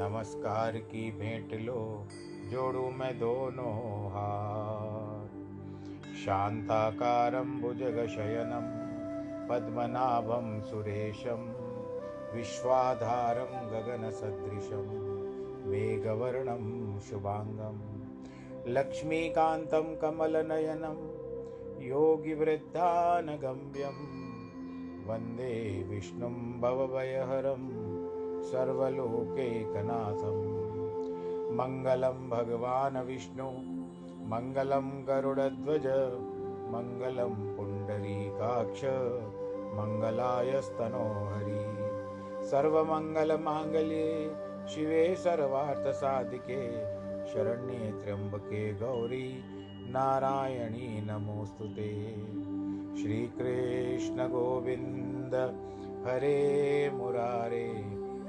नमस्कार की भेंट लो, जोड़ू मैं दोनों हाथ। शान्ताकारं भुजगशयनं, पद्मनाभं सुरेशं, विश्वाधारं गगनसदृशं, मेघवर्णं शुभाङ्गं, लक्ष्मीकान्तं कमलनयनं, योगिवृद्धानगम्यं, वंदे विष्णुं भवभयहरं सर्वलोकैकनाथं मङ्गलं भगवान् विष्णु मङ्गलं गरुडध्वज मङ्गलं पुण्डरीकाक्ष मङ्गलायस्तनो हरि। सर्वमङ्गलमाङ्गल्ये शिवे सर्वार्थसाधिके शरण्ये त्र्यम्बके गौरी नारायणी नमोऽस्तु ते। श्रीकृष्णगोविन्द हरे मुरारे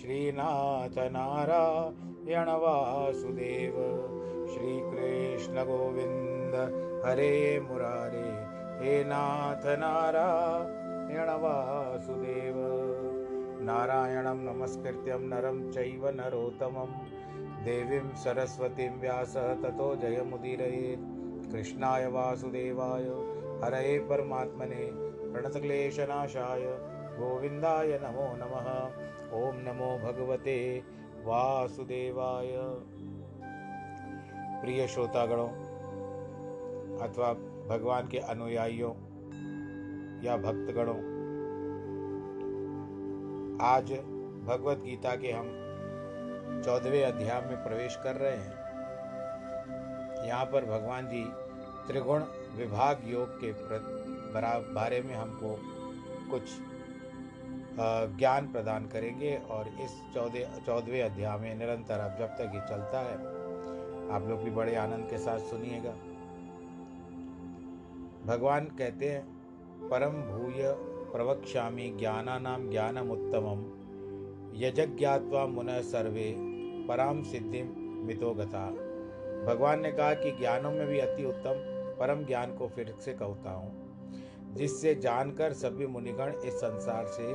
श्रीनाथ नारायण वासुदेव श्रीकृष्ण गोविन्द हरे मुरारे हे नाथ नारायण वासुदेव नारायणं नमस्कृत्यं नरं चैव नरोत्तमं देवीं सरस्वतीं व्यास ततो जयमुदीरयेत् कृष्णाय वासुदेवाय हरये परमात्मने प्रणतक्लेशनाशाय गोविन्दाय नमो नमः ॐ नमो भगवते वासुदेवाय। प्रिय श्रोतागणों, अथवा भगवान के अनुयायियों या भक्तगणों, आज भगवत गीता के हम चौदहवें अध्याय में प्रवेश कर रहे हैं। यहाँ पर भगवान जी त्रिगुण विभाग योग के बारे में हमको कुछ ज्ञान प्रदान करेंगे और इस चौदह, चौदहवें अध्याय में निरंतर अब जब तक ये चलता है, आप लोग भी बड़े आनंद के साथ सुनिएगा। भगवान कहते हैं, परम भूय प्रवक्ष्यामि ज्ञानानां ज्ञानमुत्तमं, यजज्ञात्वा मुन सर्वे पराम सिद्धि मितो गता। भगवान ने कहा कि ज्ञानों में भी अति उत्तम परम ज्ञान को फिर से कहता हूँ, जिससे जानकर सभी मुनिगण इस संसार से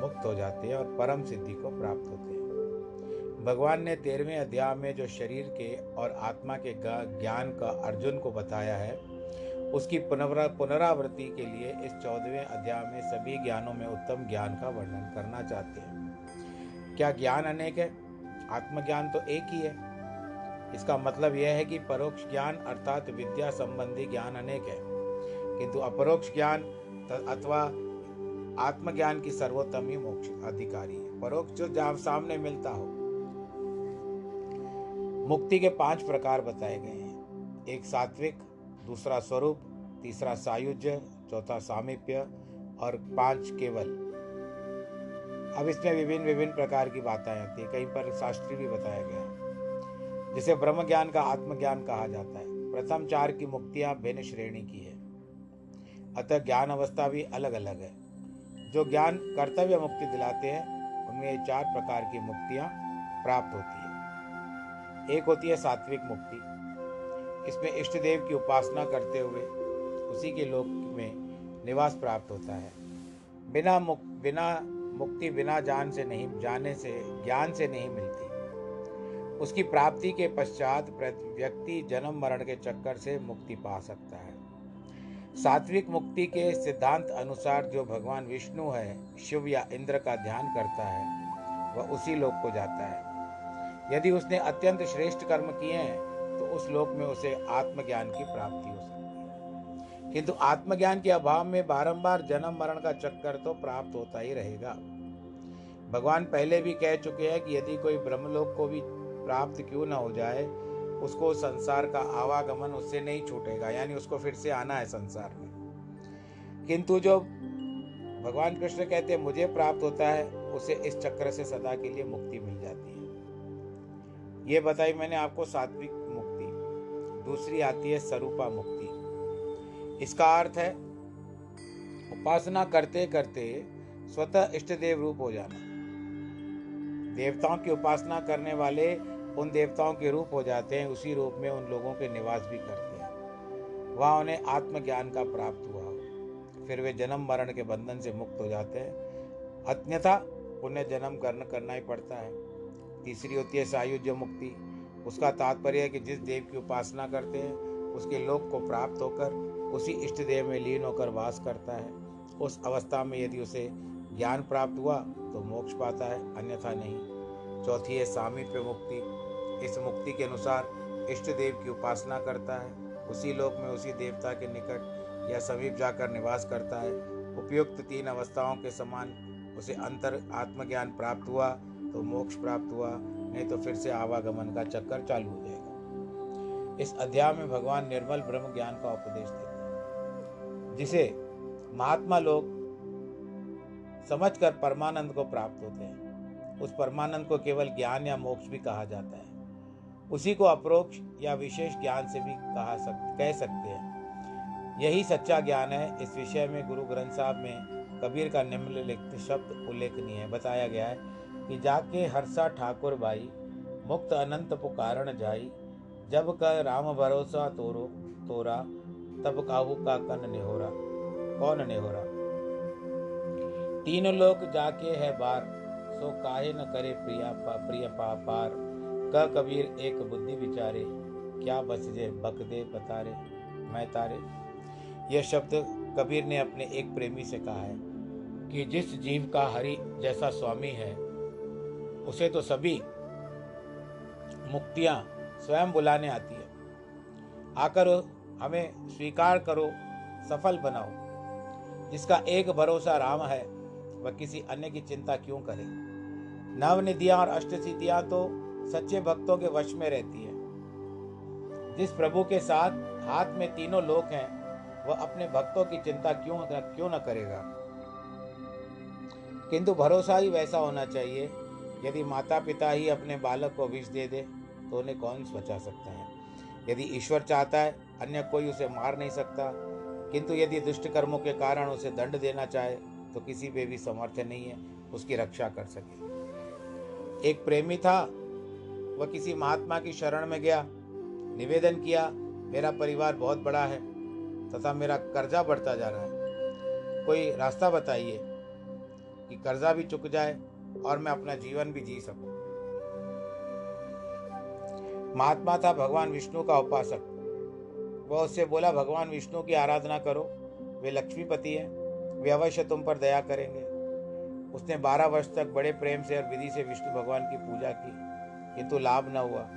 मुक्त हो जाते हैं और परम सिद्धि को प्राप्त होते हैं। भगवान ने तेरहवें अध्याय में जो शरीर के और आत्मा के ज्ञान का अर्जुन को बताया है, उसकी पुनरा पुनरावृत्ति के लिए इस चौदहवें अध्याय में सभी ज्ञानों में उत्तम ज्ञान का वर्णन करना चाहते हैं। क्या ज्ञान अनेक है? आत्मज्ञान तो एक ही है। इसका मतलब यह है कि परोक्ष ज्ञान अर्थात विद्या संबंधी ज्ञान अनेक है। किंतु अपरोक्ष ज्ञान अथवा आत्मज्ञान की सर्वोत्तम ही मोक्ष अधिकारी है। परोक्ष जो जहाँ सामने मिलता हो। मुक्ति के पाँच प्रकार बताए गए हैं। एक सात्विक, दूसरा स्वरूप, तीसरा सायुज्य, चौथा सामीप्य और पाँच केवल। अब इसमें विभिन्न विभिन्न प्रकार की बातें आती है। कहीं पर शास्त्री भी बताया गया है। जिसे ब्रह्म ज्ञान का आत्मज्ञान कहा जाता है। प्रथम चार की मुक्तियाँ भिन्न श्रेणी की है। अतः ज्ञान अवस्था भी अलग अलग है। जो ज्ञान कर्तव्य मुक्ति दिलाते हैं, उनमें चार प्रकार की मुक्तियाँ प्राप्त होती है। एक होती है सात्विक मुक्ति। इसमें इष्ट देव की उपासना करते हुए उसी के लोक में निवास प्राप्त होता है। बिना मुक, बिना मुक्ति, बिना जान से नहीं, जाने से, ज्ञान से नहीं मिलती। उसकी प्राप्ति के पश्चात व्यक्ति जन्म मरण के चक्कर से मुक्ति पा सकता है। सात्विक मुक्ति के सिद्धांत अनुसार जो भगवान विष्णु है, शिव या इंद्र का ध्यान करता है, वह उसी लोक को जाता है। यदि उसने अत्यंत श्रेष्ठ कर्म किए हैं तो उस लोक में उसे आत्मज्ञान की प्राप्ति हो सकती है। किंतु आत्मज्ञान के अभाव में बारंबार जन्म मरण का चक्कर तो प्राप्त होता ही रहेगा। भगवान पहले भी कह चुके हैं कि यदि कोई ब्रह्मलोक को भी प्राप्त क्यों न हो जाए उसको संसार का आवागमन उससे नहीं छूटेगा, यानी उसको फिर से आना है संसार में। किंतु जो भगवान कृष्ण कहते हैं, मुझे प्राप्त होता है, उसे इस चक्र से सदा के लिए मुक्ति मिल जाती है। ये बताई मैंने आपको, सात्विक मुक्ति। दूसरी आती है स्वरूपा मुक्ति। इसका अर्थ है, उपासना करते करते स्वतः इष्ट देव रूप हो जाना। देवताओं की उपासना करने वाले उन देवताओं के रूप हो जाते हैं, उसी रूप में उन लोगों के निवास भी करते हैं। वहाँ उन्हें आत्मज्ञान का प्राप्त हुआ। फिर वे जन्म मरण के बंधन से मुक्त हो जाते हैं। अन्यथा पुण्य जन्म करना करना ही पड़ता है। तीसरी होती है सायुज्य मुक्ति। उसका तात्पर्य है कि जिस देव की उपासना करते हैं, उसके लोक को प्राप्त होकर उसी इष्ट देव में लीन होकर वास करता है। उस अवस्था में यदि उसे ज्ञान प्राप्त हुआ तो मोक्ष पाता है, अन्यथा नहीं। चौथी है सामीप्य मुक्ति। इस मुक्ति के अनुसार इष्ट देव की उपासना करता है। उसी लोक में उसी देवता के निकट या समीप जाकर निवास करता है। उपयुक्त तीन अवस्थाओं के समान उसे अंतर आत्मज्ञान प्राप्त हुआ तो मोक्ष प्राप्त हुआ, नहीं तो फिर से आवागमन का चक्कर चालू हो जाएगा। इस अध्याय में भगवान निर्मल ब्रह्म ज्ञान का उपदेश देते हैं, जिसे महात्मा लोग समझकर परमानंद को प्राप्त होते हैं। उस परमानंद को केवल ज्ञान या मोक्ष भी कहा जाता है। उसी को अप्रोक्ष या विशेष ज्ञान से भी कहा सक कह सकते हैं। यही सच्चा ज्ञान है। इस विषय में गुरु ग्रंथ साहब में कबीर का निम्नलिखित शब्द उल्लेखनीय है। बताया गया है कि जाके हरसा ठाकुर बाई मुक्त अनंत पुकारण जाई जब कर राम भरोसा तोरो तोरा तब काहू का कन निहोरा कौन निहोरा? तीन लोक जाके है बार सो काहे न करे प्रिया पा, प्रिय पा पार। क कबीर एक बुद्धि विचारे, क्या बस जे बक दे पतारे, मैं तारे। यह शब्द कबीर ने अपने एक प्रेमी से कहा है कि जिस जीव का हरि जैसा स्वामी है, उसे तो सभी मुक्तियाँ स्वयं बुलाने आती है। आकर हमें स्वीकार करो, सफल बनाओ। जिसका एक भरोसा राम है, वह किसी अन्य की चिंता क्यों करे? नव निधियाँ और अष्ट सिद्धियाँ तो सच्चे भक्तों के वश में रहती है। जिस प्रभु के साथ हाथ में तीनों लोक हैं, वह अपने भक्तों की चिंता क्यों क्यों न करेगा? किंतु भरोसा ही वैसा होना चाहिए, यदि माता पिता ही अपने बालक को विष दे दे तो उन्हें कौन बचा सकता है? यदि ईश्वर चाहता है, अन्य कोई उसे मार नहीं सकता। किंतु यदि दुष्ट कर्मों के कारण उसे दंड देना चाहे तो किसी पे भी समर्थन नहीं है, उसकी रक्षा कर सके। एक प्रेमी था वह किसी महात्मा की शरण में गया, निवेदन किया, मेरा परिवार बहुत बड़ा है तथा मेरा कर्जा बढ़ता जा रहा है। कोई रास्ता बताइए कि कर्जा भी चुक जाए और मैं अपना जीवन भी जी सकूँ। महात्मा था भगवान विष्णु का उपासक। वह उससे बोला, भगवान विष्णु की आराधना करो, वे लक्ष्मीपति हैं, वे अवश्य तुम पर दया करेंगे। उसने बारह वर्ष तक बड़े प्रेम से और विधि से विष्णु भगवान की पूजा की। किंतु लाभ न हुआ।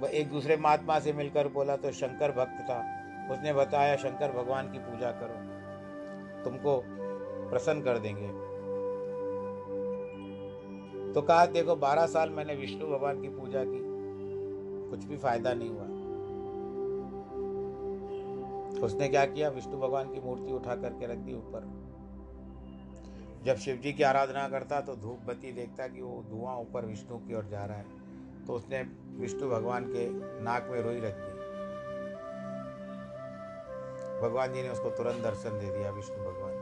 वह एक दूसरे महात्मा से मिलकर बोला तो शंकर भक्त था। उसने बताया, शंकर भगवान की पूजा करो। तुमको प्रसन्न कर देंगे। तो कहा, देखो, बारह साल मैंने विष्णु भगवान की पूजा की। कुछ भी फ़ायदा नहीं हुआ। उसने क्या किया? विष्णु भगवान की मूर्ति उठा करके रख दी ऊपर। जब शिव जी की आराधना करता तो धूप बत्ती देखता कि वो धुआँ ऊपर विष्णु की ओर जा रहा है। तो उसने विष्णु भगवान के नाक में रोई रख दी। भगवान जी ने उसको तुरंत दर्शन दे दिया, विष्णु भगवान।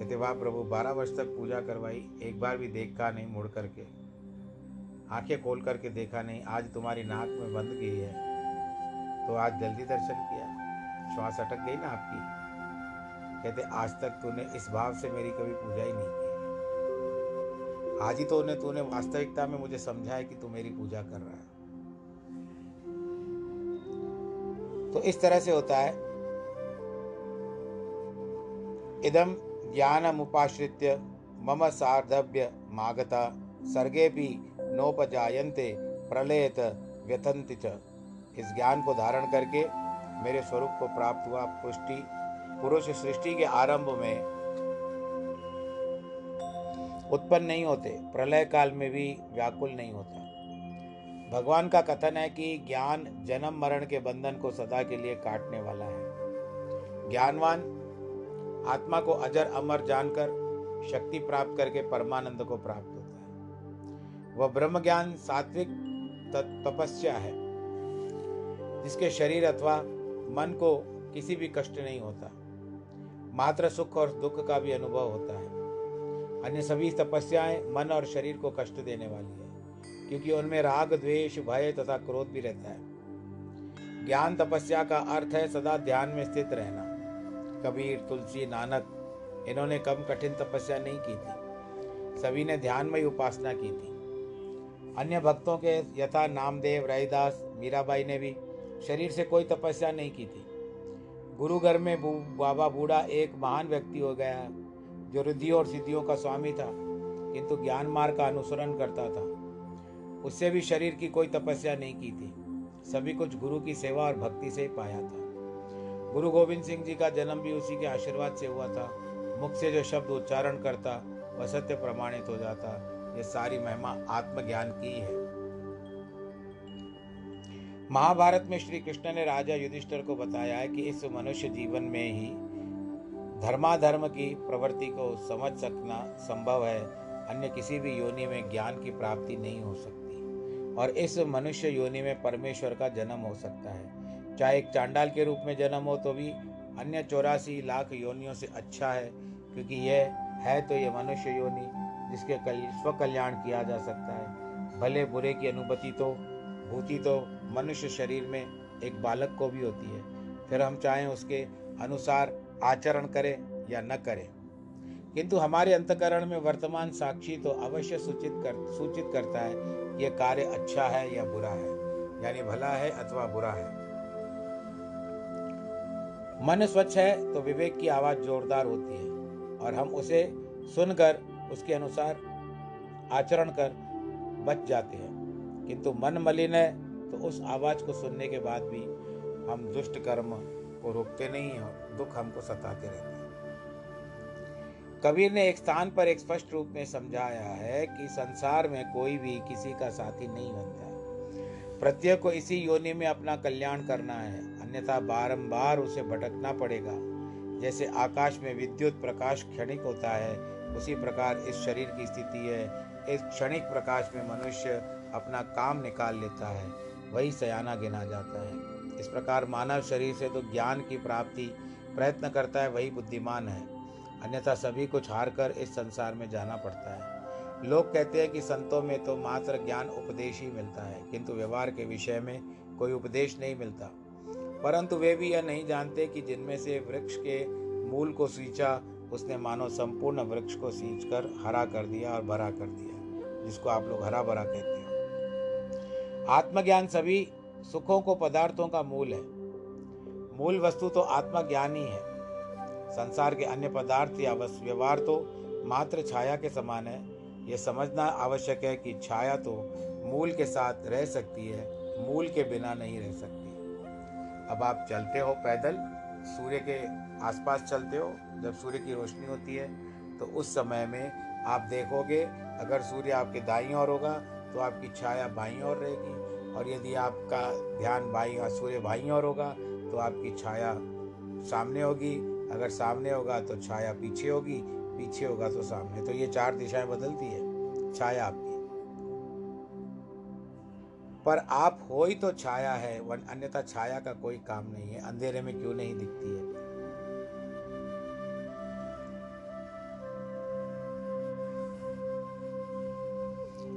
कहते, वाह प्रभु, बारह वर्ष तक पूजा करवाई, एक बार भी देखा नहीं, मुड़ करके। आँखें खोल करके देखा नहीं, आज तुम्हारी नाक में बंद गई है। तो आज जल्दी दर्शन किया। श्वास अटक गई ना आपकी कहते, आज तक तूने इस भाव से मेरी कभी पूजा ही नहीं आज ही तो उन्हें तूने वास्तविकता में मुझे समझा है कि तू मेरी पूजा कर रहा है। तो इस तरह से होता है। इदम ज्ञानमुपाश्रित्य मम सार्धव्य मागता सर्गे भी नोपजायन्ते, प्रलयत व्यथंति च। इस ज्ञान को धारण करके मेरे स्वरूप को प्राप्त हुआ पुष्टि। पुरुष सृष्टि के आरंभ में उत्पन्न नहीं होते, प्रलय काल में भी व्याकुल नहीं होता। भगवान का कथन है कि ज्ञान जन्म मरण के बंधन को सदा के लिए काटने वाला है। ज्ञानवान, आत्मा को अजर अमर जानकर शक्ति प्राप्त करके परमानंद को प्राप्त होता है। वह ब्रह्म ज्ञान सात्विक तपस्या है, जिसके शरीर अथवा मन को किसी भी कष्ट नहीं होता। मात्र सुख और दुख का भी अनुभव होता है। अन्य सभी तपस्याएँ मन और शरीर को कष्ट देने वाली है, क्योंकि उनमें राग, द्वेष, भय तथा क्रोध भी रहता है। ज्ञान तपस्या का अर्थ है सदा ध्यान में स्थित रहना। कबीर, तुलसी, नानक, इन्होंने कम कठिन तपस्या नहीं की थी। सभी ने ध्यानमय उपासना की थी। अन्य भक्तों के यथा नामदेव रहीदास मीराबाई ने भी शरीर से कोई तपस्या नहीं की थी। गुरु घर में बाबा बूढ़ा एक महान व्यक्ति हो गया। जो रिद्धियों और सिद्धियों का स्वामी था, किंतु ज्ञान मार्ग का अनुसरण करता था। उससे भी शरीर की कोई तपस्या नहीं की थी। सभी कुछ गुरु की सेवा और भक्ति से ही पाया था। गुरु गोविंद सिंह जी का जन्म भी उसी के आशीर्वाद से हुआ था। मुख से जो शब्द उच्चारण करता, वह सत्य प्रमाणित हो जाता। ये सारी महिमा आत्मज्ञान की है। महाभारत में श्री कृष्ण ने राजा युधिष्ठर को बताया है कि इस मनुष्य जीवन में ही धर्माधर्म की प्रवृत्ति को समझ सकना संभव है। अन्य किसी भी योनि में ज्ञान की प्राप्ति नहीं हो सकती। और इस मनुष्य योनि में परमेश्वर का जन्म हो सकता है। चाहे एक चांडाल के रूप में जन्म हो तो भी अन्य चौरासी लाख योनियों से अच्छा है, क्योंकि यह है तो ये मनुष्य योनि जिसके कल स्व कल्याण किया जा सकता है। भले बुरे की अनुभूति तो भूति तो मनुष्य शरीर में एक बालक को भी होती है। फिर हम चाहें उसके अनुसार आचरण करें या न करें। किंतु हमारे अंतकरण में वर्तमान साक्षी तो अवश्य सूचित कर, सूचित करता है कि यह कार्य अच्छा है या बुरा है, यानी भला है अथवा बुरा है। मन स्वच्छ है तो विवेक की आवाज़ जोरदार होती है और हम उसे सुनकर उसके अनुसार आचरण कर बच जाते हैं। किंतु मन मलिन है तो उस आवाज़ को सुनने के बाद भी हम दुष्ट कर्म को रोकते नहीं और दुख हमको सताते रहते हैं। कबीर ने एक स्थान पर एक स्पष्ट रूप में समझाया है कि संसार में कोई भी किसी का साथी नहीं बनता। प्रत्येक को इसी योनि में अपना कल्याण करना है, अन्यथा बारंबार उसे भटकना पड़ेगा। जैसे आकाश में विद्युत प्रकाश क्षणिक होता है, उसी प्रकार इस शरीर की स्थिति है। इस क्षणिक प्रकाश में मनुष्य अपना काम निकाल लेता है, वही सयाना गिना जाता है। इस प्रकार मानव शरीर से तो ज्ञान की प्राप्ति प्रयत्न करता है, वही बुद्धिमान है। अन्यथा सभी कुछ हार कर इस संसार में जाना पड़ता है। लोग कहते हैं कि संतों में तो मात्र ज्ञान उपदेश ही मिलता है, किंतु व्यवहार के विषय में कोई उपदेश नहीं मिलता। परंतु वे भी यह नहीं जानते कि जिनमें से वृक्ष के मूल को सींचा, उसने मानो संपूर्ण वृक्ष को सींच कर हरा कर दिया और भरा कर दिया, जिसको आप लोग हरा भरा कहते हैं। आत्मज्ञान सभी सुखों को, पदार्थों का मूल है। मूल वस्तु तो आत्मज्ञान ही। है संसार के अन्य पदार्थ या व्यवहार तो मात्र छाया के समान है। यह समझना आवश्यक है कि छाया तो मूल के साथ रह सकती है, मूल के बिना नहीं रह सकती। अब आप चलते हो पैदल, सूर्य के आसपास चलते हो, जब सूर्य की रोशनी होती है तो उस समय में आप देखोगे, अगर सूर्य आपके दाई ओर होगा तो आपकी छाया बाई ओर रहेगी। और यदि आपका ध्यान बाई सूर्य बाई ओर होगा तो आपकी छाया सामने होगी। अगर सामने होगा तो छाया पीछे होगी, पीछे होगा तो सामने। तो ये चार दिशाएँ बदलती है, छाया आपकी। पर आप हो ही तो छाया है, वन अन्यथा छाया का कोई काम नहीं है, अंधेरे में क्यों नहीं दिखती है?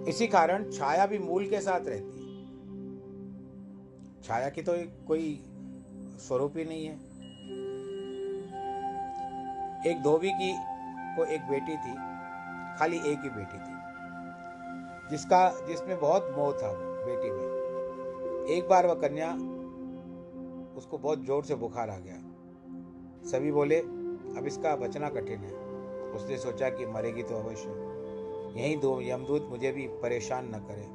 इसी कारण छाया भी मूल के साथ रहती है। छाया की तो कोई स्वरूप ही नहीं है। एक धोबी की को एक बेटी थी, खाली एक ही बेटी थी, जिसका, जिसमें बहुत मोह था वो बेटी में। एक बार वह कन्या उसको बहुत ज़ोर से बुखार आ गया। सभी बोले, अब इसका बचना कठिन है। उसने सोचा कि मरेगी तो अवश्य। यही दो यमदूत मुझे भी परेशान न करे।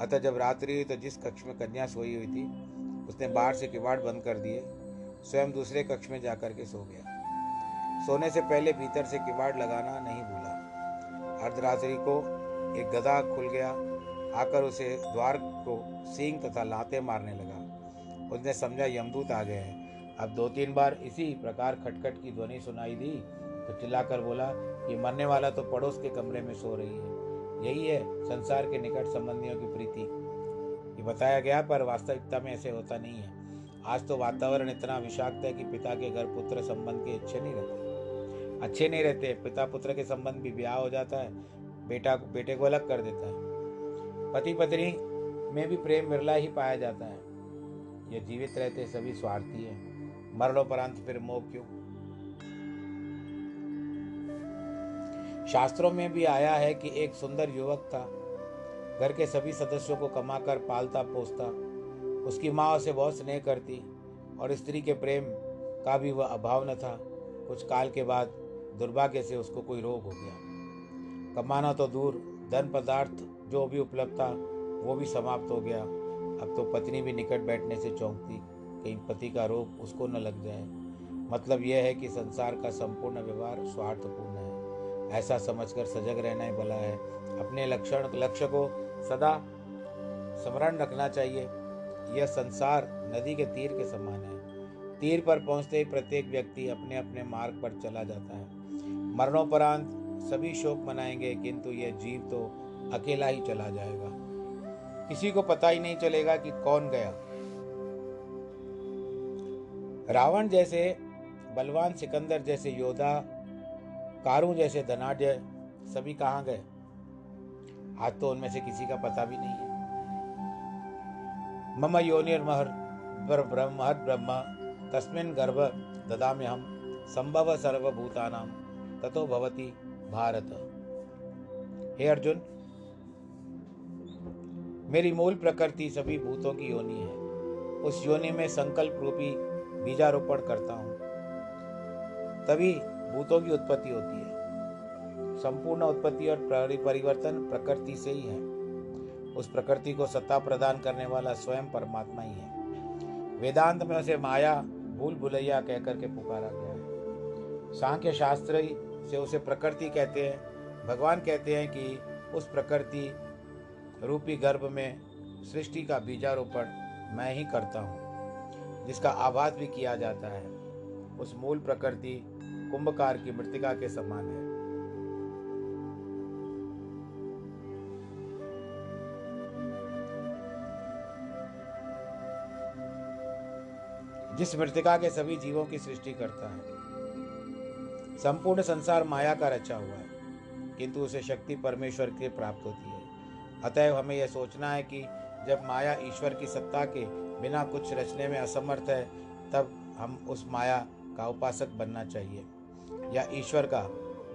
अतः जब रात्रि हुई तो जिस कक्ष में कन्या सोई हुई थी उसने बाहर से किवाड़ बंद कर दिए, स्वयं दूसरे कक्ष में जाकर के सो गया। सोने से पहले भीतर से किवाड़ लगाना नहीं भूला। अर्धरात्रि को एक गधा खुल गया, आकर उसे द्वार को सींग तथा लाते मारने लगा। उसने समझा, यमदूत आ गए हैं। अब दो तीन बार इसी प्रकार खटखट की ध्वनि सुनाई दी तो चिल्लाकर बोला कि मरने वाला तो पड़ोस के कमरे में सो रही है। यही है संसार के निकट संबंधियों की प्रीति। बताया गया, पर वास्तविकता में ऐसे होता नहीं है। आज तो वातावरण इतना विषाक्त है कि पिता के घर पुत्र संबंध के अच्छे नहीं रहते। अच्छे नहीं रहते, पिता पुत्र के संबंध भी ब्याह हो जाता है, बेटा बेटे को अलग कर देता है। पति पत्नी में भी प्रेम विरला ही पाया जाता है। ये जीवित रहते सभी स्वार्थी है। मरणोपरांत फिर मोह क्यों? शास्त्रों में भी आया है कि एक सुंदर युवक था। घर के सभी सदस्यों को कमाकर पालता पोसता। उसकी माँ उसे बहुत स्नेह करती और स्त्री के प्रेम का भी वह अभाव न था। कुछ काल के बाद दुर्भाग्य से उसको कोई रोग हो गया। कमाना तो दूर, धन पदार्थ जो भी उपलब्ध था, वो भी समाप्त हो गया। अब तो पत्नी भी निकट बैठने से चौंकती कहीं पति का रोग उसको न लग जाए। मतलब यह है कि संसार का संपूर्ण व्यवहार स्वार्थपूर्ण है। ऐसा समझकर सजग रहना ही भला है। अपने लक्षण, लक्ष्य को सदा स्मरण रखना चाहिए। यह संसार नदी के तीर के समान है। तीर पर पहुँचते ही प्रत्येक व्यक्ति अपने अपने मार्ग पर चला जाता है। मरणोपरांत सभी शोक मनाएँगे, किंतु यह जीव तो अकेला ही चला जाएगा। किसी को पता ही नहीं चलेगा कि कौन गया। रावण जैसे, बलवान सिकंदर जैसे योद्धा, कारू जैसे धनाढ़ सभी कहाँ गए? आज तो उनमें से किसी का पता भी नहीं है। मम योनिर्महर ब्रह्म ब्रह्म, तस्मिन गर्भ ददाम्य हम संभव सर्वभूतानाम ततो भवती भारत। हे अर्जुन, मेरी मूल प्रकृति सभी भूतों की योनि है। उस योनि में संकल्प रूपी बीजारोपण करता हूँ। तभी भूतों की उत्पत्ति होती है। संपूर्ण उत्पत्ति और परिवर्तन प्रकृति से ही है। उस प्रकृति को सत्ता प्रदान करने वाला स्वयं परमात्मा ही है। वेदांत में उसे माया, भूल भुलैया कहकर के पुकारा गया है। सांख्य शास्त्र से उसे प्रकृति कहते हैं, भगवान कहते हैं कि उस प्रकृति रूपी गर्भ में सृष्टि का बीजारोपण मैं ही करता हूँ, जिसका आभास भी किया जाता है। उस मूल प्रकृति कुंभकार की मृतिका के समान है। जिस मृतिका के सभी जीवों की सृष्टि करता है। संपूर्ण संसार माया का रचा हुआ है, किंतु उसे शक्ति परमेश्वर की प्राप्त होती है। अतएव हमें यह सोचना है कि जब माया ईश्वर की सत्ता के बिना कुछ रचने में असमर्थ है, तब हम उस माया का उपासक बनना चाहिए। या ईश्वर का,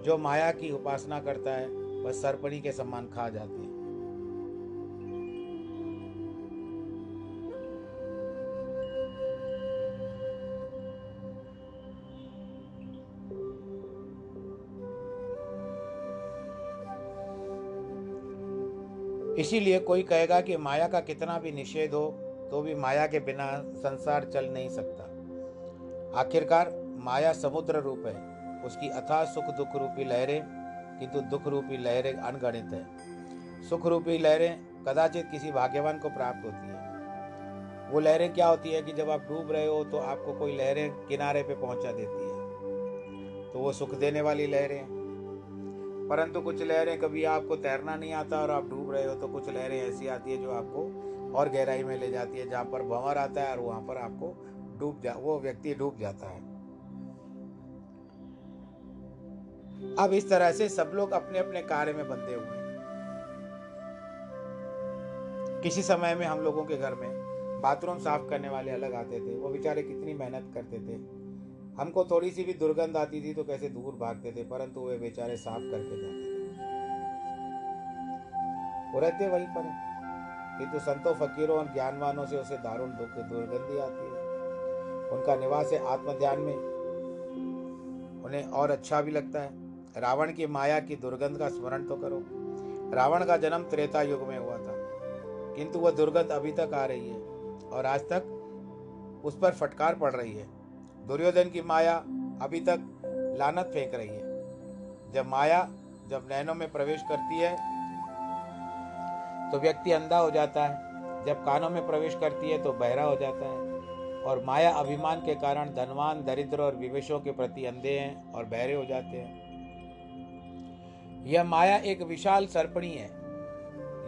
जो माया की उपासना करता है, वह सरपणी के समान खा जाते हैं। इसीलिए कोई कहेगा कि माया का कितना भी निषेध हो तो भी माया के बिना संसार चल नहीं सकता। आखिरकार माया समुद्र रूप है। उसकी अथाह सुख दुख रूपी लहरें, किंतु दुख रूपी लहरें अनगणित है। सुख रूपी लहरें कदाचित किसी भाग्यवान को प्राप्त होती है। वो लहरें क्या होती है कि जब आप डूब रहे हो तो आपको कोई लहरें किनारे पे पहुँचा देती है। तो वो सुख देने वाली लहरें परंतु कुछ लहरें कभी आपको तैरना नहीं आता और आप डूब रहे हो तो कुछ लहरें ऐसी आती है जो आपको और गहराई में ले जाती है, जहाँ पर भंवर आता है और वहाँ पर आपको डूब जा, वो व्यक्ति डूब जाता है। अब इस तरह से सब लोग अपने अपने कार्य में बंधे हुए हैं। किसी समय में हम लोगों के घर में बाथरूम साफ़ करने वाले अलग आते थे, वो बेचारे कितनी मेहनत करते थे। हमको थोड़ी सी भी दुर्गंध आती थी तो कैसे दूर भागते थे, परंतु वे बेचारे साफ़ करके जाते थे। वो रहते वहीं पर किंतु संतों, फकीरों और ज्ञानवानों से उसे दारुण दुख, दुर्गंधी आती है। उनका निवास है आत्म ध्यान में। उन्हें और अच्छा भी लगता है। रावण की माया की दुर्गंध का स्मरण तो करो। रावण का जन्म त्रेता युग में हुआ था। किंतु वह दुर्गंध अभी तक आ रही है और आज तक उस पर फटकार पड़ रही है। दुर्योधन की माया अभी तक लानत फेंक रही है। जब माया जब नैनों में प्रवेश करती है तो व्यक्ति अंधा हो जाता है। जब कानों में प्रवेश करती है तो बहरा हो जाता है। और माया अभिमान के कारण धनवान, दरिद्र और विवेशों के प्रति अंधे हैं और बहरे हो जाते हैं। यह माया एक विशाल सर्पणी है।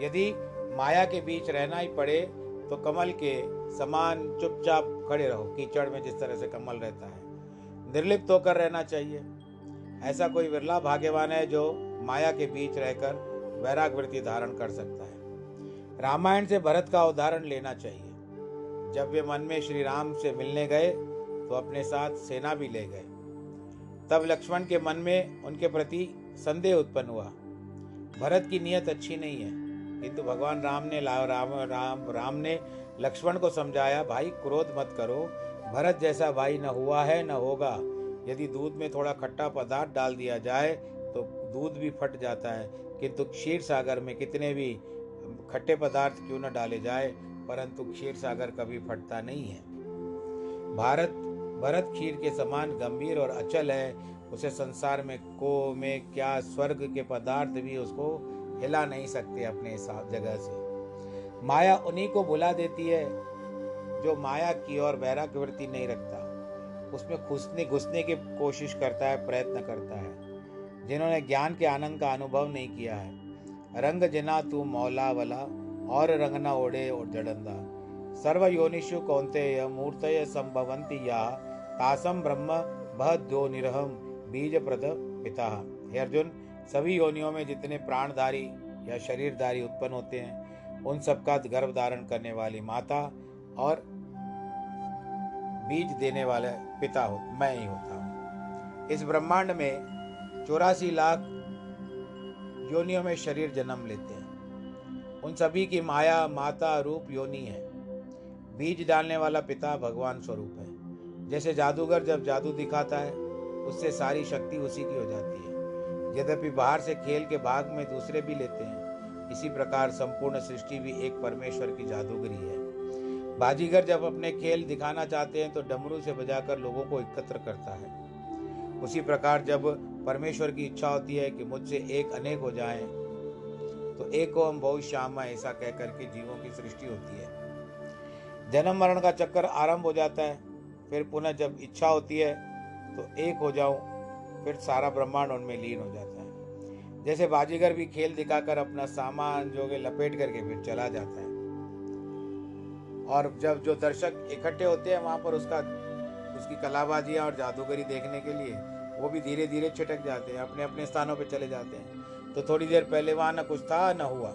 यदि माया के बीच रहना ही पड़े तो कमल के समान चुपचाप खड़े रहो, कीचड़ में जिस तरह से कमल रहता है। निर्लिप्त होकर रहना चाहिए। ऐसा कोई विरला भाग्यवान है जो माया के बीच रहकर वैरागवृत्ति धारण कर सकता है। रामायण से भरत का उदाहरण लेना चाहिए। जब वे मन में श्री राम से मिलने गए तो अपने साथ सेना भी ले गए। तब लक्ष्मण के मन में उनके प्रति संदेह उत्पन्न हुआ। भरत की नीयत अच्छी नहीं है, किंतु भगवान राम ने राम राम राम ने लक्ष्मण को समझाया, भाई, क्रोध मत करो। भरत जैसा भाई न हुआ है, न होगा। यदि दूध में थोड़ा खट्टा पदार्थ डाल दिया जाए तो दूध भी फट जाता है। किंतु क्षीर सागर में कितने भी खट्टे पदार्थ क्यों न डाले जाए, परंतु क्षीर सागर कभी फटता नहीं है। भारत, भरत खीर के समान गंभीर और अचल है। उसे संसार में को में क्या, स्वर्ग के पदार्थ भी उसको हिला नहीं सकते अपने हिसाब जगह से। माया उन्हीं को बुला देती है जो माया की ओर वैराग्यवृत्ति नहीं रखता। उसमें घुसने घुसने की कोशिश करता है, प्रयत्न करता है, जिन्होंने ज्ञान के आनंद का अनुभव नहीं किया है। रंग जिना तू मौला वाला, और रंग न ओढ़े और जड़ंदा। सर्व योनिषु कौनते मूर्तय संभवंती या तासम ब्रह्म दो निरहम बीज प्रद पिता। हे अर्जुन, सभी योनियों में जितने प्राणधारी या शरीरधारी उत्पन्न होते हैं उन सबका गर्भ धारण करने वाली माता और बीज देने वाले पिता हो, मैं ही होता हूँ। इस ब्रह्मांड में चौरासी लाख योनियों में शरीर जन्म लेते हैं। उन सभी की माया माता रूप योनि है। बीज डालने वाला पिता भगवान स्वरूप है। जैसे जादूगर जब जादू दिखाता है, उससे सारी शक्ति उसी की हो जाती है। यद्यपि बाहर से खेल के भाग में दूसरे भी लेते हैं इसी प्रकार संपूर्ण सृष्टि भी एक परमेश्वर की जादूगरी है। बाजीगर जब अपने खेल दिखाना चाहते हैं तो डमरू से बजाकर लोगों को एकत्र करता है। उसी प्रकार जब परमेश्वर की इच्छा होती है कि मुझसे एक अनेक हो जाए तो एक को हम बहुत श्याम ऐसा कह करके जीवों की सृष्टि होती है। जन्म मरण का चक्कर आरंभ हो जाता है, फिर पुनः जब इच्छा होती है तो एक हो जाऊँ, फिर सारा ब्रह्मांड उनमें लीन हो जाता है। जैसे बाजीगर भी खेल दिखाकर अपना सामान जो है लपेट करके फिर चला जाता है। और जब जो दर्शक इकट्ठे होते हैं वहाँ पर उसका उसकी कलाबाजियाँ और जादूगरी देखने के लिए वो भी धीरे धीरे छिटक जाते हैं अपने अपने स्थानों पर चले जाते हैं। तो थोड़ी देर पहले वहाँ न कुछ था न हुआ।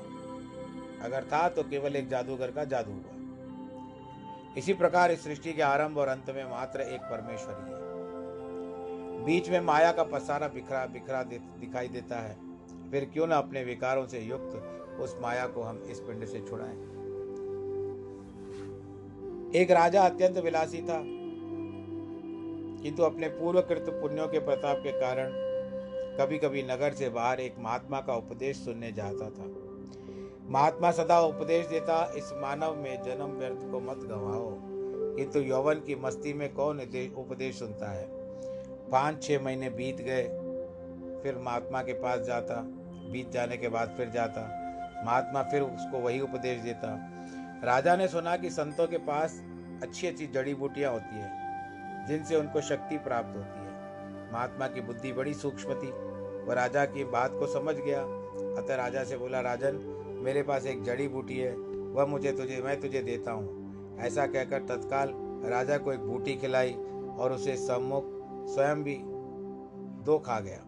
अगर था तो केवल एक जादूगर का जादू हुआ। इसी प्रकार इस सृष्टि के आरंभ और अंत में मात्र एक परमेश्वर ही। है बीच में माया का पसारा बिखरा बिखरा दे, दिखाई देता है। फिर क्यों ना अपने विकारों से युक्त उस माया को हम इस पिंड से छुड़ाएँ? एक राजा अत्यंत विलासी था, किंतु अपने पूर्वकृत पुण्यों के प्रताप के कारण कभी कभी नगर से बाहर एक महात्मा का उपदेश सुनने जाता था। महात्मा सदा उपदेश देता, इस मानव में जन्म व्यर्थ को मत गंवाओ। किंतु यौवन की मस्ती में कौन उपदेश सुनता है? पाँच छः महीने बीत गए, फिर महात्मा के पास जाता बीत जाने के बाद फिर जाता। महात्मा फिर उसको वही उपदेश देता। राजा ने सुना कि संतों के पास अच्छी अच्छी जड़ी बूटियाँ होती हैं, जिनसे उनको शक्ति प्राप्त होती है। महात्मा की बुद्धि बड़ी सूक्ष्म थी। वह राजा की बात को समझ गया। अतः राजा से बोला, राजन, मेरे पास एक जड़ी बूटी है। वह मुझे तुझे, मैं तुझे देता हूँ। ऐसा कहकर तत्काल राजा को एक बूटी खिलाई और उसे सम्मुख स्वयं भी दो खा गया।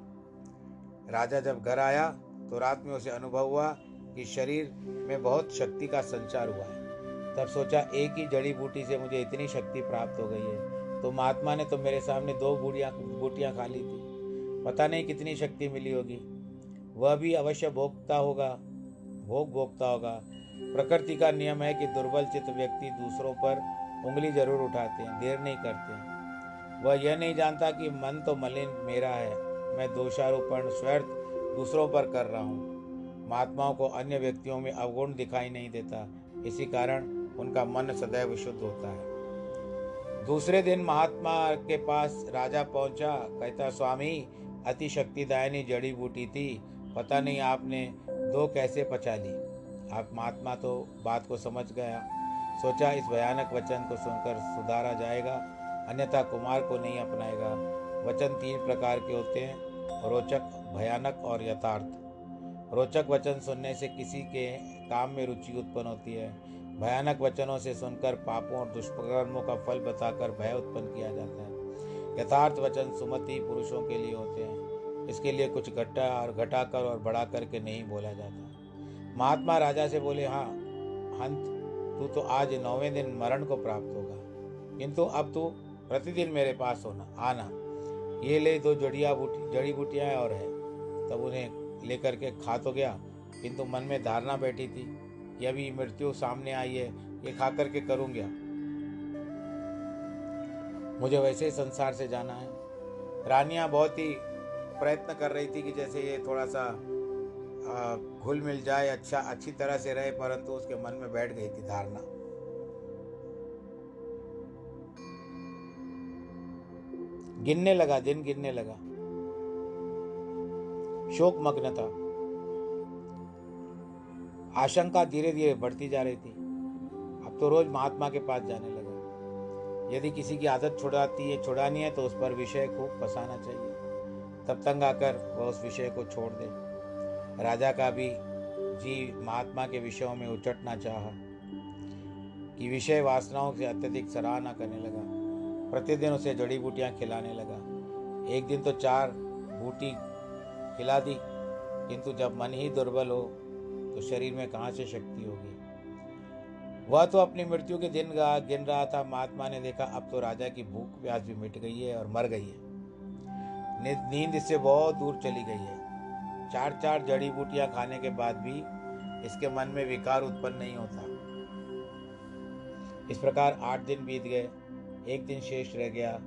राजा जब घर आया तो रात में उसे अनुभव हुआ कि शरीर में बहुत शक्ति का संचार हुआ है। तब सोचा, एक ही जड़ी बूटी से मुझे इतनी शक्ति प्राप्त हो गई है। तो महात्मा ने तो मेरे सामने दो बूढ़िया, बूटियाँ खा ली थी। पता नहीं कितनी शक्ति मिली होगी। वह भी अवश्य भोगता होगा, भोग भोगता होगा। प्रकृति का नियम है कि दुर्बल चित्त व्यक्ति दूसरों पर उंगली ज़रूर उठाते हैं, देर नहीं करते वह यह नहीं जानता कि मन तो मलिन मेरा है, मैं दोषारोपण, स्वर्थ दूसरों पर कर रहा हूँ। महात्माओं को अन्य व्यक्तियों में अवगुण दिखाई नहीं देता। इसी कारण उनका मन सदैव शुद्ध होता है। दूसरे दिन महात्मा के पास राजा पहुँचा। कहता, स्वामी, अति शक्तिदायनी जड़ी बूटी थी। पता नहीं आपने दो कैसे पचा ली? आप महात्मा तो बात को समझ गया। सोचा, इस भयानक वचन को सुनकर सुधारा जाएगा। अन्यथा कुमार को नहीं अपनाएगा। वचन तीन प्रकार के होते हैं। रोचक, भयानक और यथार्थ। रोचक वचन सुनने से किसी के काम में रुचि उत्पन्न होती है। भयानक वचनों से सुनकर पापों और दुष्कर्मों का फल बताकर भय उत्पन्न किया जाता है। यथार्थ वचन सुमति पुरुषों के लिए होते हैं। इसके लिए कुछ घटा और घटाकर और बढ़ा करके नहीं बोला जाता। महात्मा राजा से बोले हाँ हंत, तू तो आज नौवें दिन मरण को प्राप्त होगा। किंतु अब तू प्रतिदिन मेरे पास होना, आना। ये ले दो जड़िया बूटी, जड़ी बूटियाँ और है। तब उन्हें लेकर के खा तो गया। किंतु मन में धारणा बैठी थी कि अभी मृत्यु सामने आई है, ये खा करके करूँगा। मुझे वैसे ही संसार से जाना है। रानियाँ बहुत ही प्रयत्न कर रही थी कि जैसे ये थोड़ा सा घुल मिल जाए अच्छा अच्छी तरह से रहे, परंतु उसके मन में बैठ गई थी धारणा। गिनने लगा, दिन गिनने लगा। शोक मग्न था। आशंका धीरे धीरे बढ़ती जा रही थी। अब तो रोज महात्मा के पास जाने लगा। यदि किसी की आदत छुड़ाती है, छुड़ानी है तो उस पर विषय खूब फंसाना चाहिए। तब तंग आकर वह उस विषय को छोड़ दे। राजा का भी जी महात्मा के विषयों में उचटना चाहा कि विषय वासनाओं से अत्यधिक सराहना करने लगा। प्रतिदिन उसे जड़ी बूटियाँ खिलाने लगा। एक दिन तो चार बूटी खिला दी, किंतु जब मन ही दुर्बल हो तो शरीर में कहाँ से शक्ति होगी? वह तो अपनी मृत्यु के दिन गा, गिन रहा था। महात्मा ने देखा, अब तो राजा की भूख प्यास भी मिट गई है और मर गई है। नींद इससे बहुत दूर चली गई है। चार चार जड़ी बूटियाँ खाने के बाद भी इसके मन में विकार उत्पन्न नहीं होता। इस प्रकार आठ दिन बीत गए। एक दिन शेष रह गया।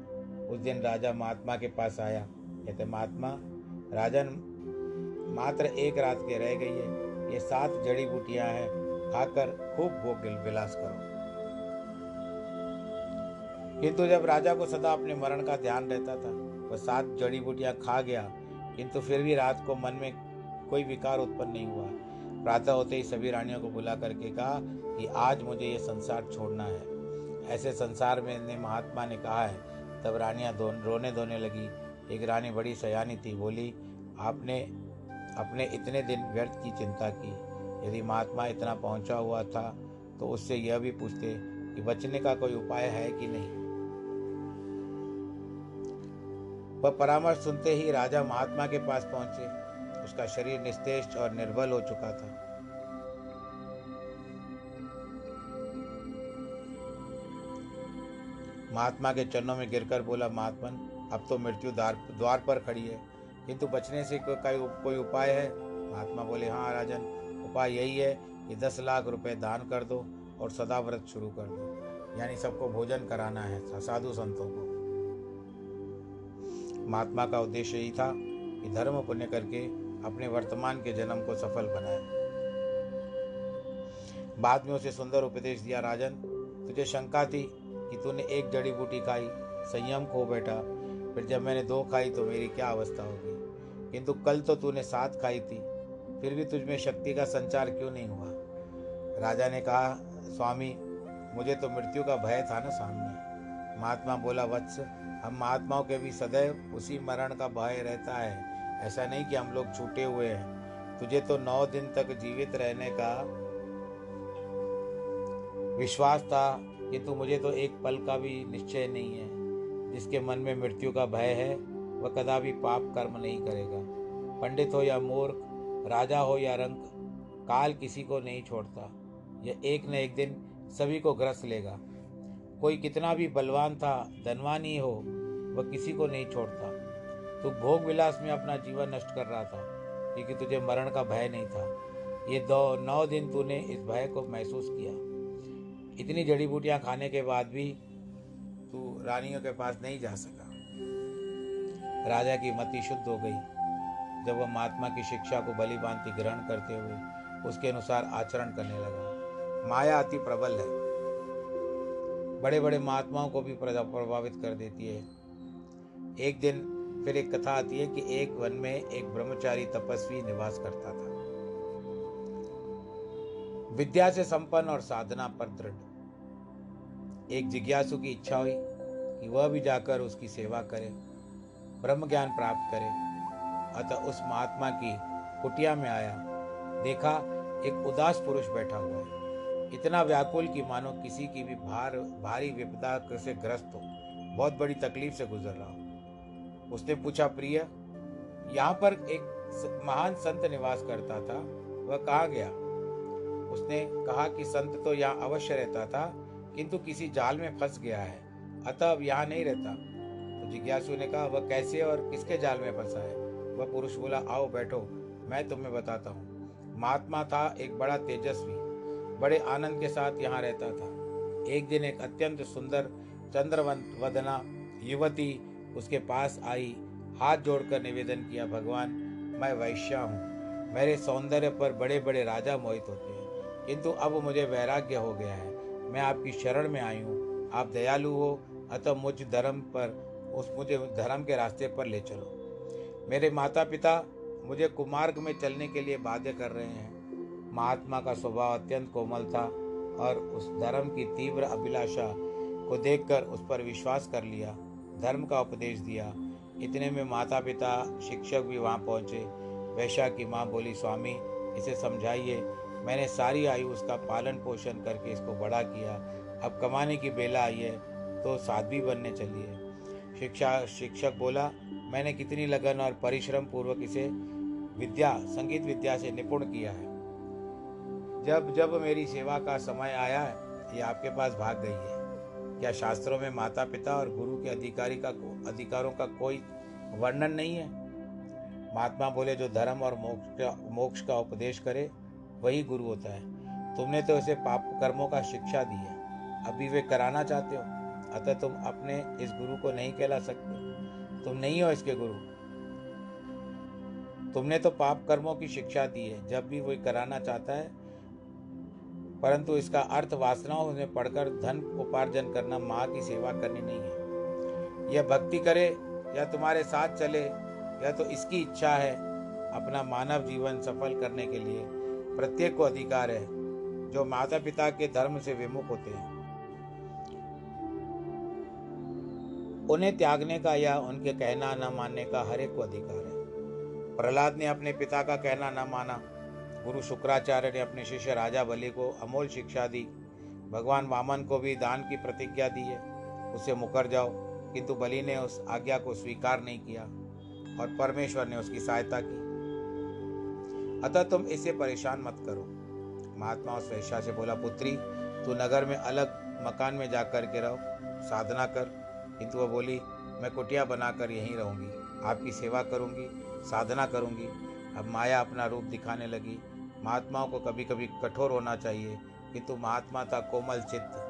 उस दिन राजा महात्मा के पास आया। कहते, महात्मा, राजन मात्र एक रात के रह गई है। ये सात जड़ी बूटियाँ हैं। खाकर खूब भोग विलास करो। किंतु जब राजा को सदा अपने मरण का ध्यान रहता था, वह सात जड़ी बूटियाँ खा गया। किंतु फिर भी रात को मन में कोई विकार उत्पन्न नहीं हुआ। प्रातः होते ही सभी रानियों को बुला करके कहा कि आज मुझे ये संसार छोड़ना है। ऐसे संसार में ने महात्मा ने कहा है। तब रानियाँ दो, रोने धोने लगी। एक रानी बड़ी सयानी थी, बोली, आपने अपने इतने दिन व्यर्थ की चिंता की। यदि महात्मा इतना पहुँचा हुआ था तो उससे यह भी पूछते कि बचने का कोई उपाय है कि नहीं? वह परामर्श सुनते ही राजा महात्मा के पास पहुँचे। उसका शरीर निस्तेज और निर्बल हो चुका था। महात्मा के चरणों में गिरकर बोला महात्मन अब तो मृत्यु द्वार द्वार पर खड़ी है। किंतु बचने से को, कोई उपाय है? महात्मा बोले हाँ राजन उपाय यही है कि दस लाख रुपए दान कर दो और सदा व्रत शुरू कर दो। यानी सबको भोजन कराना है साधु संतों को। महात्मा का उद्देश्य यही था कि धर्म पुण्य करके अपने वर्तमान के जन्म को सफल बनाए। बाद में उसे सुंदर उपदेश दिया राजन तुझे शंका थी कि तूने एक जड़ी बूटी खाई, संयम खो बैठा। फिर जब मैंने दो खाई तो मेरी क्या अवस्था होगी? किंतु कल तो तूने सात खाई थी, फिर भी तुझ में शक्ति का संचार क्यों नहीं हुआ? राजा ने कहा, स्वामी, मुझे तो मृत्यु का भय था ना सामने। महात्मा बोला, वत्स, हम महात्माओं के भी सदैव उसी मरण का भय रहता है। ऐसा नहीं कि हम लोग छूटे हुए हैं। तुझे तो नौ दिन तक जीवित रहने का विश्वास था किंतु मुझे तो एक पल का भी निश्चय नहीं है, जिसके मन में मृत्यु का भय है, वह कदापि पाप कर्म नहीं करेगा। पंडित हो या मूर्ख, राजा हो या रंग काल किसी को नहीं छोड़ता। यह एक न एक दिन सभी को ग्रस लेगा। कोई कितना भी बलवान था, धनवान ही हो, वह किसी को नहीं छोड़ता। तू भोग विलास में अपना जीवन नष्ट कर रहा था, क्योंकि तुझे मरण का भय नहीं था। ये दो, नौ दिन तूने इस भय को महसूस किया। इतनी जड़ी बूटियाँ खाने के बाद भी तू रानियों के पास नहीं जा सका। राजा की मति शुद्ध हो गई। जब वह महात्मा की शिक्षा को बलि ग्रहण करते हुए उसके अनुसार आचरण करने लगा। माया अति प्रबल है। बड़े बड़े महात्माओं को भी प्रभावित कर देती है। एक दिन फिर एक कथा आती है कि एक वन में एक ब्रह्मचारी तपस्वी निवास करता था। विद्या से संपन्न और साधना पर दृढ़। एक जिज्ञासु की इच्छा हुई कि वह भी जाकर उसकी सेवा करे, ब्रह्म ज्ञान प्राप्त करे। अतः उस महात्मा की कुटिया में आया, देखा एक उदास पुरुष बैठा हुआ है। इतना व्याकुल कि मानो किसी की भी भार, भारी विपदा से ग्रस्त हो। बहुत बड़ी तकलीफ़ से गुजर रहा हो। उसने पूछा, प्रिय, यहाँ पर एक महान संत निवास करता था, वह कहाँ गया? उसने कहा कि संत तो यहाँ अवश्य रहता था, किंतु किसी जाल में फंस गया है, अतः अब यहाँ नहीं रहता। तो जिज्ञासु ने कहा, वह कैसे और किसके जाल में फंसा है? वह पुरुष बोला, आओ बैठो, मैं तुम्हें बताता हूँ। महात्मा था एक बड़ा तेजस्वी, बड़े आनंद के साथ यहाँ रहता था। एक दिन एक अत्यंत सुंदर चंद्रवंत वदना युवती उसके पास आई, हाथ जोड़कर निवेदन किया, भगवान, मैं वैश्या हूँ, मेरे सौंदर्य पर बड़े बड़े राजा मोहित होते किंतु अब मुझे वैराग्य हो गया है। मैं आपकी शरण में आई हूँ। आप दयालु हो, अतः मुझ धर्म पर, उस मुझे धर्म के रास्ते पर ले चलो। मेरे माता पिता मुझे कुमार्ग में चलने के लिए बाध्य कर रहे हैं। महात्मा का स्वभाव अत्यंत कोमल था और उस धर्म की तीव्र अभिलाषा को देखकर उस पर विश्वास कर लिया, धर्म का उपदेश दिया। इतने में माता पिता शिक्षक भी वहाँ पहुँचे। वैशा की माँ बोली, स्वामी, इसे समझाइए मैंने सारी आयु उसका पालन पोषण करके इसको बड़ा किया। अब कमाने की बेला आई है तो साध्वी बनने चलिए। शिक्षा, शिक्षक बोला, मैंने कितनी लगन और परिश्रम पूर्वक इसे विद्या, संगीत विद्या से निपुण किया है। जब जब मेरी सेवा का समय आया है ये आपके पास भाग गई है। क्या शास्त्रों में माता पिता और गुरु के अधिकारी का, अधिकारों का कोई वर्णन नहीं है? महात्मा बोले, जो धर्म और मोक्ष का मोक्ष का उपदेश करे वही गुरु होता है। तुमने तो इसे पाप कर्मों का शिक्षा दी है। अभी वे कराना चाहते हो, अतः तुम अपने इस गुरु को नहीं कहला सकते। तुम नहीं हो इसके गुरु। तुमने तो पाप कर्मों की शिक्षा दी है, जब भी वही कराना चाहता है। परंतु इसका अर्थ वासनाओं में पढ़कर धन उपार्जन करना, माँ की सेवा करनी नहीं है। यह भक्ति करे, या तुम्हारे साथ चले, या तो इसकी इच्छा है अपना मानव जीवन सफल करने के लिए। प्रत्येक को अधिकार है, जो माता पिता के धर्म से विमुख होते हैं। उन्हें त्यागने का या उनके कहना न मानने का हर एक को अधिकार है। प्रहलाद ने अपने पिता का कहना न माना। गुरु शुक्राचार्य ने अपने शिष्य राजा बलि को अमोल शिक्षा दी। भगवान वामन को भी दान की प्रतिज्ञा दी है। उसे मुकर जाओ, किंतु बलि ने उस आज्ञा को स्वीकार नहीं किया और परमेश्वर ने उसकी सहायता की। अतः तुम इसे परेशान मत करो। महात्मा उस वैश्या से बोला, पुत्री, तू नगर में अलग मकान में जाकर के रहो, साधना कर। किंतु वह बोली, मैं कुटिया बनाकर यहीं रहूँगी, आपकी सेवा करूँगी, साधना करूँगी। अब माया अपना रूप दिखाने लगी। महात्माओं को कभी कभी कठोर होना चाहिए, किंतु महात्मा था कोमल चित्त।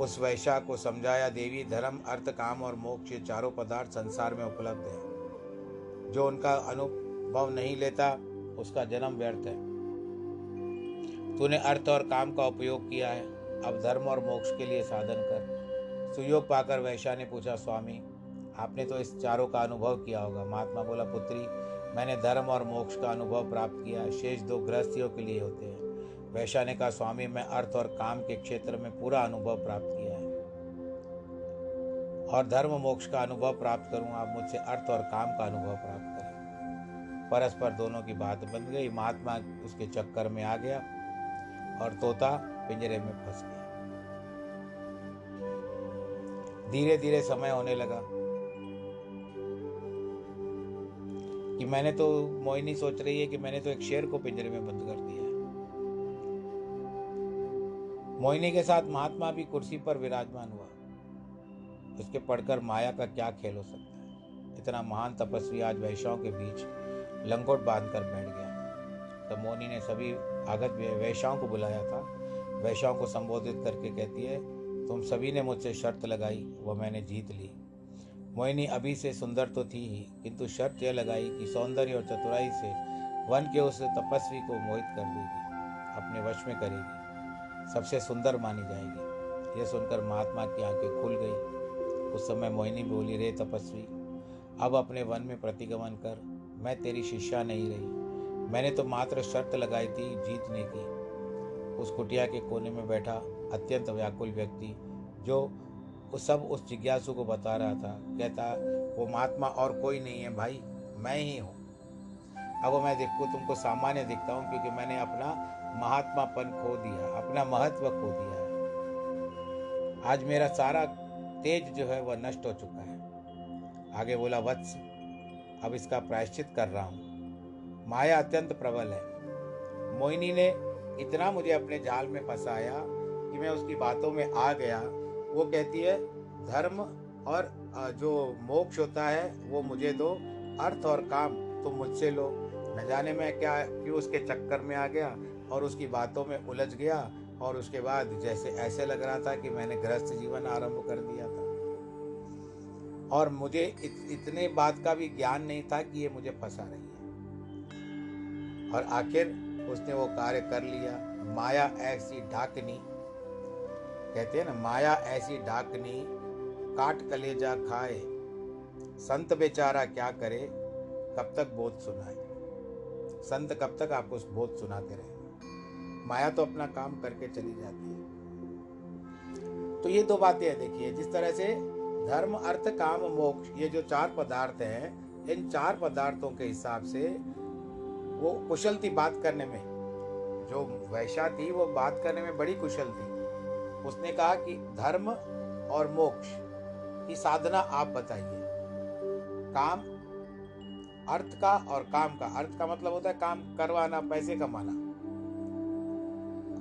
उस वैशा को समझाया, देवी, धर्म, अर्थ, काम और मोक्ष, ये चारों पदार्थ संसार में उपलब्ध है। जो उनका अनुभव नहीं लेता, उसका जन्म व्यर्थ है। तूने अर्थ और काम का उपयोग किया है। अब धर्म और मोक्ष के लिए साधन कर। सुयोग पाकर वैशा ने पूछा, स्वामी, आपने तो इस चारों का अनुभव किया होगा। महात्मा बोला, पुत्री, मैंने धर्म और मोक्ष का अनुभव प्राप्त किया है। शेष दो गृहस्थियों के लिए होते हैं। वैश्या ने कहा, स्वामी, मैं अर्थ और काम के क्षेत्र में पूरा अनुभव प्राप्त और धर्म मोक्ष का अनुभव प्राप्त करूँ, आप मुझसे अर्थ और काम का अनुभव प्राप्त करें। परस्पर दोनों की बात बन गई, महात्मा उसके चक्कर में आ गया और तोता पिंजरे में फंस गया। धीरे धीरे समय होने लगा कि मैंने तो मोहिनी सोच रही है कि मैंने तो एक शेर को पिंजरे में बंद कर दिया मोहिनी के साथ महात्मा भी कुर्सी पर विराजमान हुआ। उसके पढ़कर माया का क्या खेल हो सकता है? इतना महान तपस्वी आज वैश्याओं के बीच लंगोट बाँध कर बैठ गया। तब मोनी ने सभी आगत वैश्याओं को बुलाया था। वैश्याओं को संबोधित करके कहती है, तुम सभी ने मुझसे शर्त लगाई, वह मैंने जीत ली। मोहिनी अभी से सुंदर तो थी ही, किंतु शर्त यह लगाई कि सौंदर्य और चतुराई से वन के उस तपस्वी को मोहित कर देगी, अपने वश में करेगी। सबसे सुंदर मानी जाएगी। यह सुनकर महात्मा की आँखें खुल गई। उस समय मोहिनी बोली, रे तपस्वी, अब अपने वन में प्रतिगमन कर। मैं तेरी शिष्या नहीं रही। मैंने तो मात्र शर्त लगाई थी जीतने की उस कुटिया के कोने में बैठा अत्यंत व्याकुल व्यक्ति, जो उस सब उस जिज्ञासु को बता रहा था। कहता, वो महात्मा और कोई नहीं है भाई, मैं ही हूँ। अब मैं देखो, तुमको सामान्य दिखता हूँ, क्योंकि मैंने अपना महात्मापन खो दिया, अपना महत्व खो दिया आज मेरा सारा तेज जो है वह नष्ट हो चुका है। आगे बोला, वत्स, अब इसका प्रायश्चित कर रहा हूँ। माया अत्यंत प्रबल है। मोहिनी ने इतना मुझे अपने जाल में फंसाया कि मैं उसकी बातों में आ गया। वो कहती है, धर्म और जो मोक्ष होता है, वो मुझे दो। अर्थ और काम तुम मुझसे लो। न जाने मैं क्या, क्यों उसके चक्कर में आ गया और उसकी बातों में उलझ गया। और उसके बाद जैसे ऐसे लग रहा था कि मैंने गृहस्थ जीवन आरंभ कर दिया था। और मुझे इत, इतने बात का भी ज्ञान नहीं था कि ये मुझे फंसा रही है। और आखिर उसने वो कार्य कर लिया माया ऐसी ढाकनी कहते हैं ना माया ऐसी ढाकनी काट कलेजा खाए संत बेचारा क्या करे कब तक बोध सुनाए। संत कब तक आपको बोध सुनाते रहे? माया तो अपना काम करके चली जाती है। तो ये दो बातें हैं, देखिए, जिस तरह से धर्म, अर्थ, काम, मोक्ष, ये जो चार पदार्थ हैं, इन चार पदार्थों के हिसाब से वो कुशल थी बात करने में। जो वैशा थी, वो बात करने में बड़ी कुशल थी। उसने कहा कि धर्म और मोक्ष की साधना आप बताइए। काम, अर्थ का और काम का। अर्थ का मतलब होता है काम करवाना, पैसे कमाना।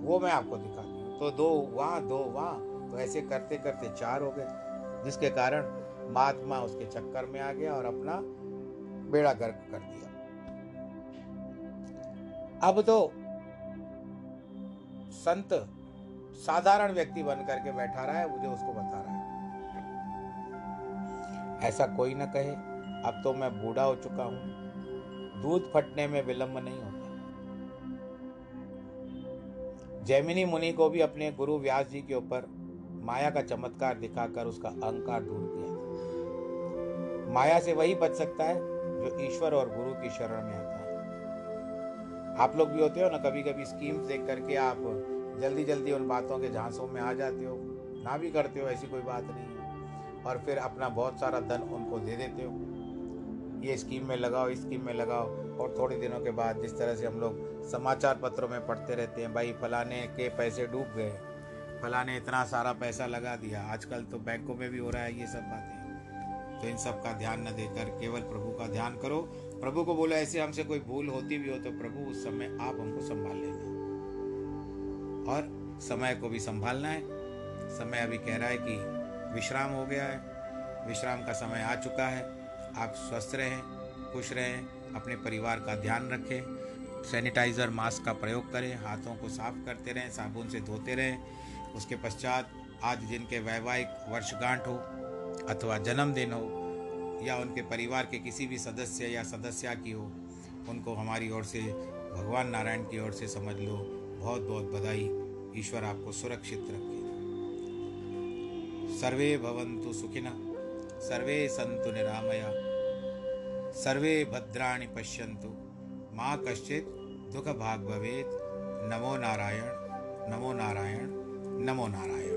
वो मैं आपको दिखाती हूँ। तो दो वहाँ दो वहाँ। तो ऐसे करते करते चार हो गए, जिसके कारण महात्मा उसके चक्कर में आ गया और अपना बेड़ा गर्क कर दिया। अब तो संत साधारण व्यक्ति बन करके बैठा रहा है, मुझे उसको बता रहा है। ऐसा कोई ना कहे, अब तो मैं बूढ़ा हो चुका हूँ। दूध फटने में विलंब नहीं होता। जैमिनी मुनि को भी अपने गुरु व्यास जी के ऊपर माया का चमत्कार दिखाकर उसका अहंकार दूर किया था। माया से वही बच सकता है जो ईश्वर और गुरु की शरण में आता है। आप लोग भी होते हो ना कभी कभी स्कीम्स देख करके आप जल्दी जल्दी उन बातों के झांसों में आ जाते हो। ना भी करते हो, ऐसी कोई बात नहीं है। और फिर अपना बहुत सारा धन उनको दे देते हो। ये स्कीम में लगाओ, इस स्कीम में लगाओ। और थोड़े दिनों के बाद जिस तरह से हम लोग समाचार पत्रों में पढ़ते रहते हैं, भाई फलाने के पैसे डूब गए। फलाने इतना सारा पैसा लगा दिया। आजकल तो बैंकों में भी हो रहा है ये सब बातें। तो इन सब का ध्यान न देकर, केवल प्रभु का ध्यान करो। प्रभु को बोलो, ऐसे हमसे कोई भूल होती भी हो तो प्रभु उस समय आप हमको संभाल लेना। और समय को भी संभालना है। समय अभी कह रहा है कि विश्राम हो गया है। विश्राम का समय आ चुका है। आप स्वस्थ रहें, खुश रहें, अपने परिवार का ध्यान रखें, सैनिटाइज़र मास्क का प्रयोग करें, हाथों को साफ़ करते रहें, साबुन से धोते रहें, उसके पश्चात आज जिनके वैवाहिक वर्षगांठ हो अथवा जन्मदिन हो या उनके परिवार के किसी भी सदस्य या सदस्या की हो, उनको हमारी ओर से, भगवान नारायण की ओर से समझ लो बहुत बहुत बधाई, ईश्वर आपको सुरक्षित रखे। सर्वे भवंतु सुखिना सर्वे संतु निरामया। सर्वे भद्राणि पश्यन्तु। माँ कश्चित् दुःखभाग् भवेत्। नमो नारायण नमो नारायण नमो नारायण।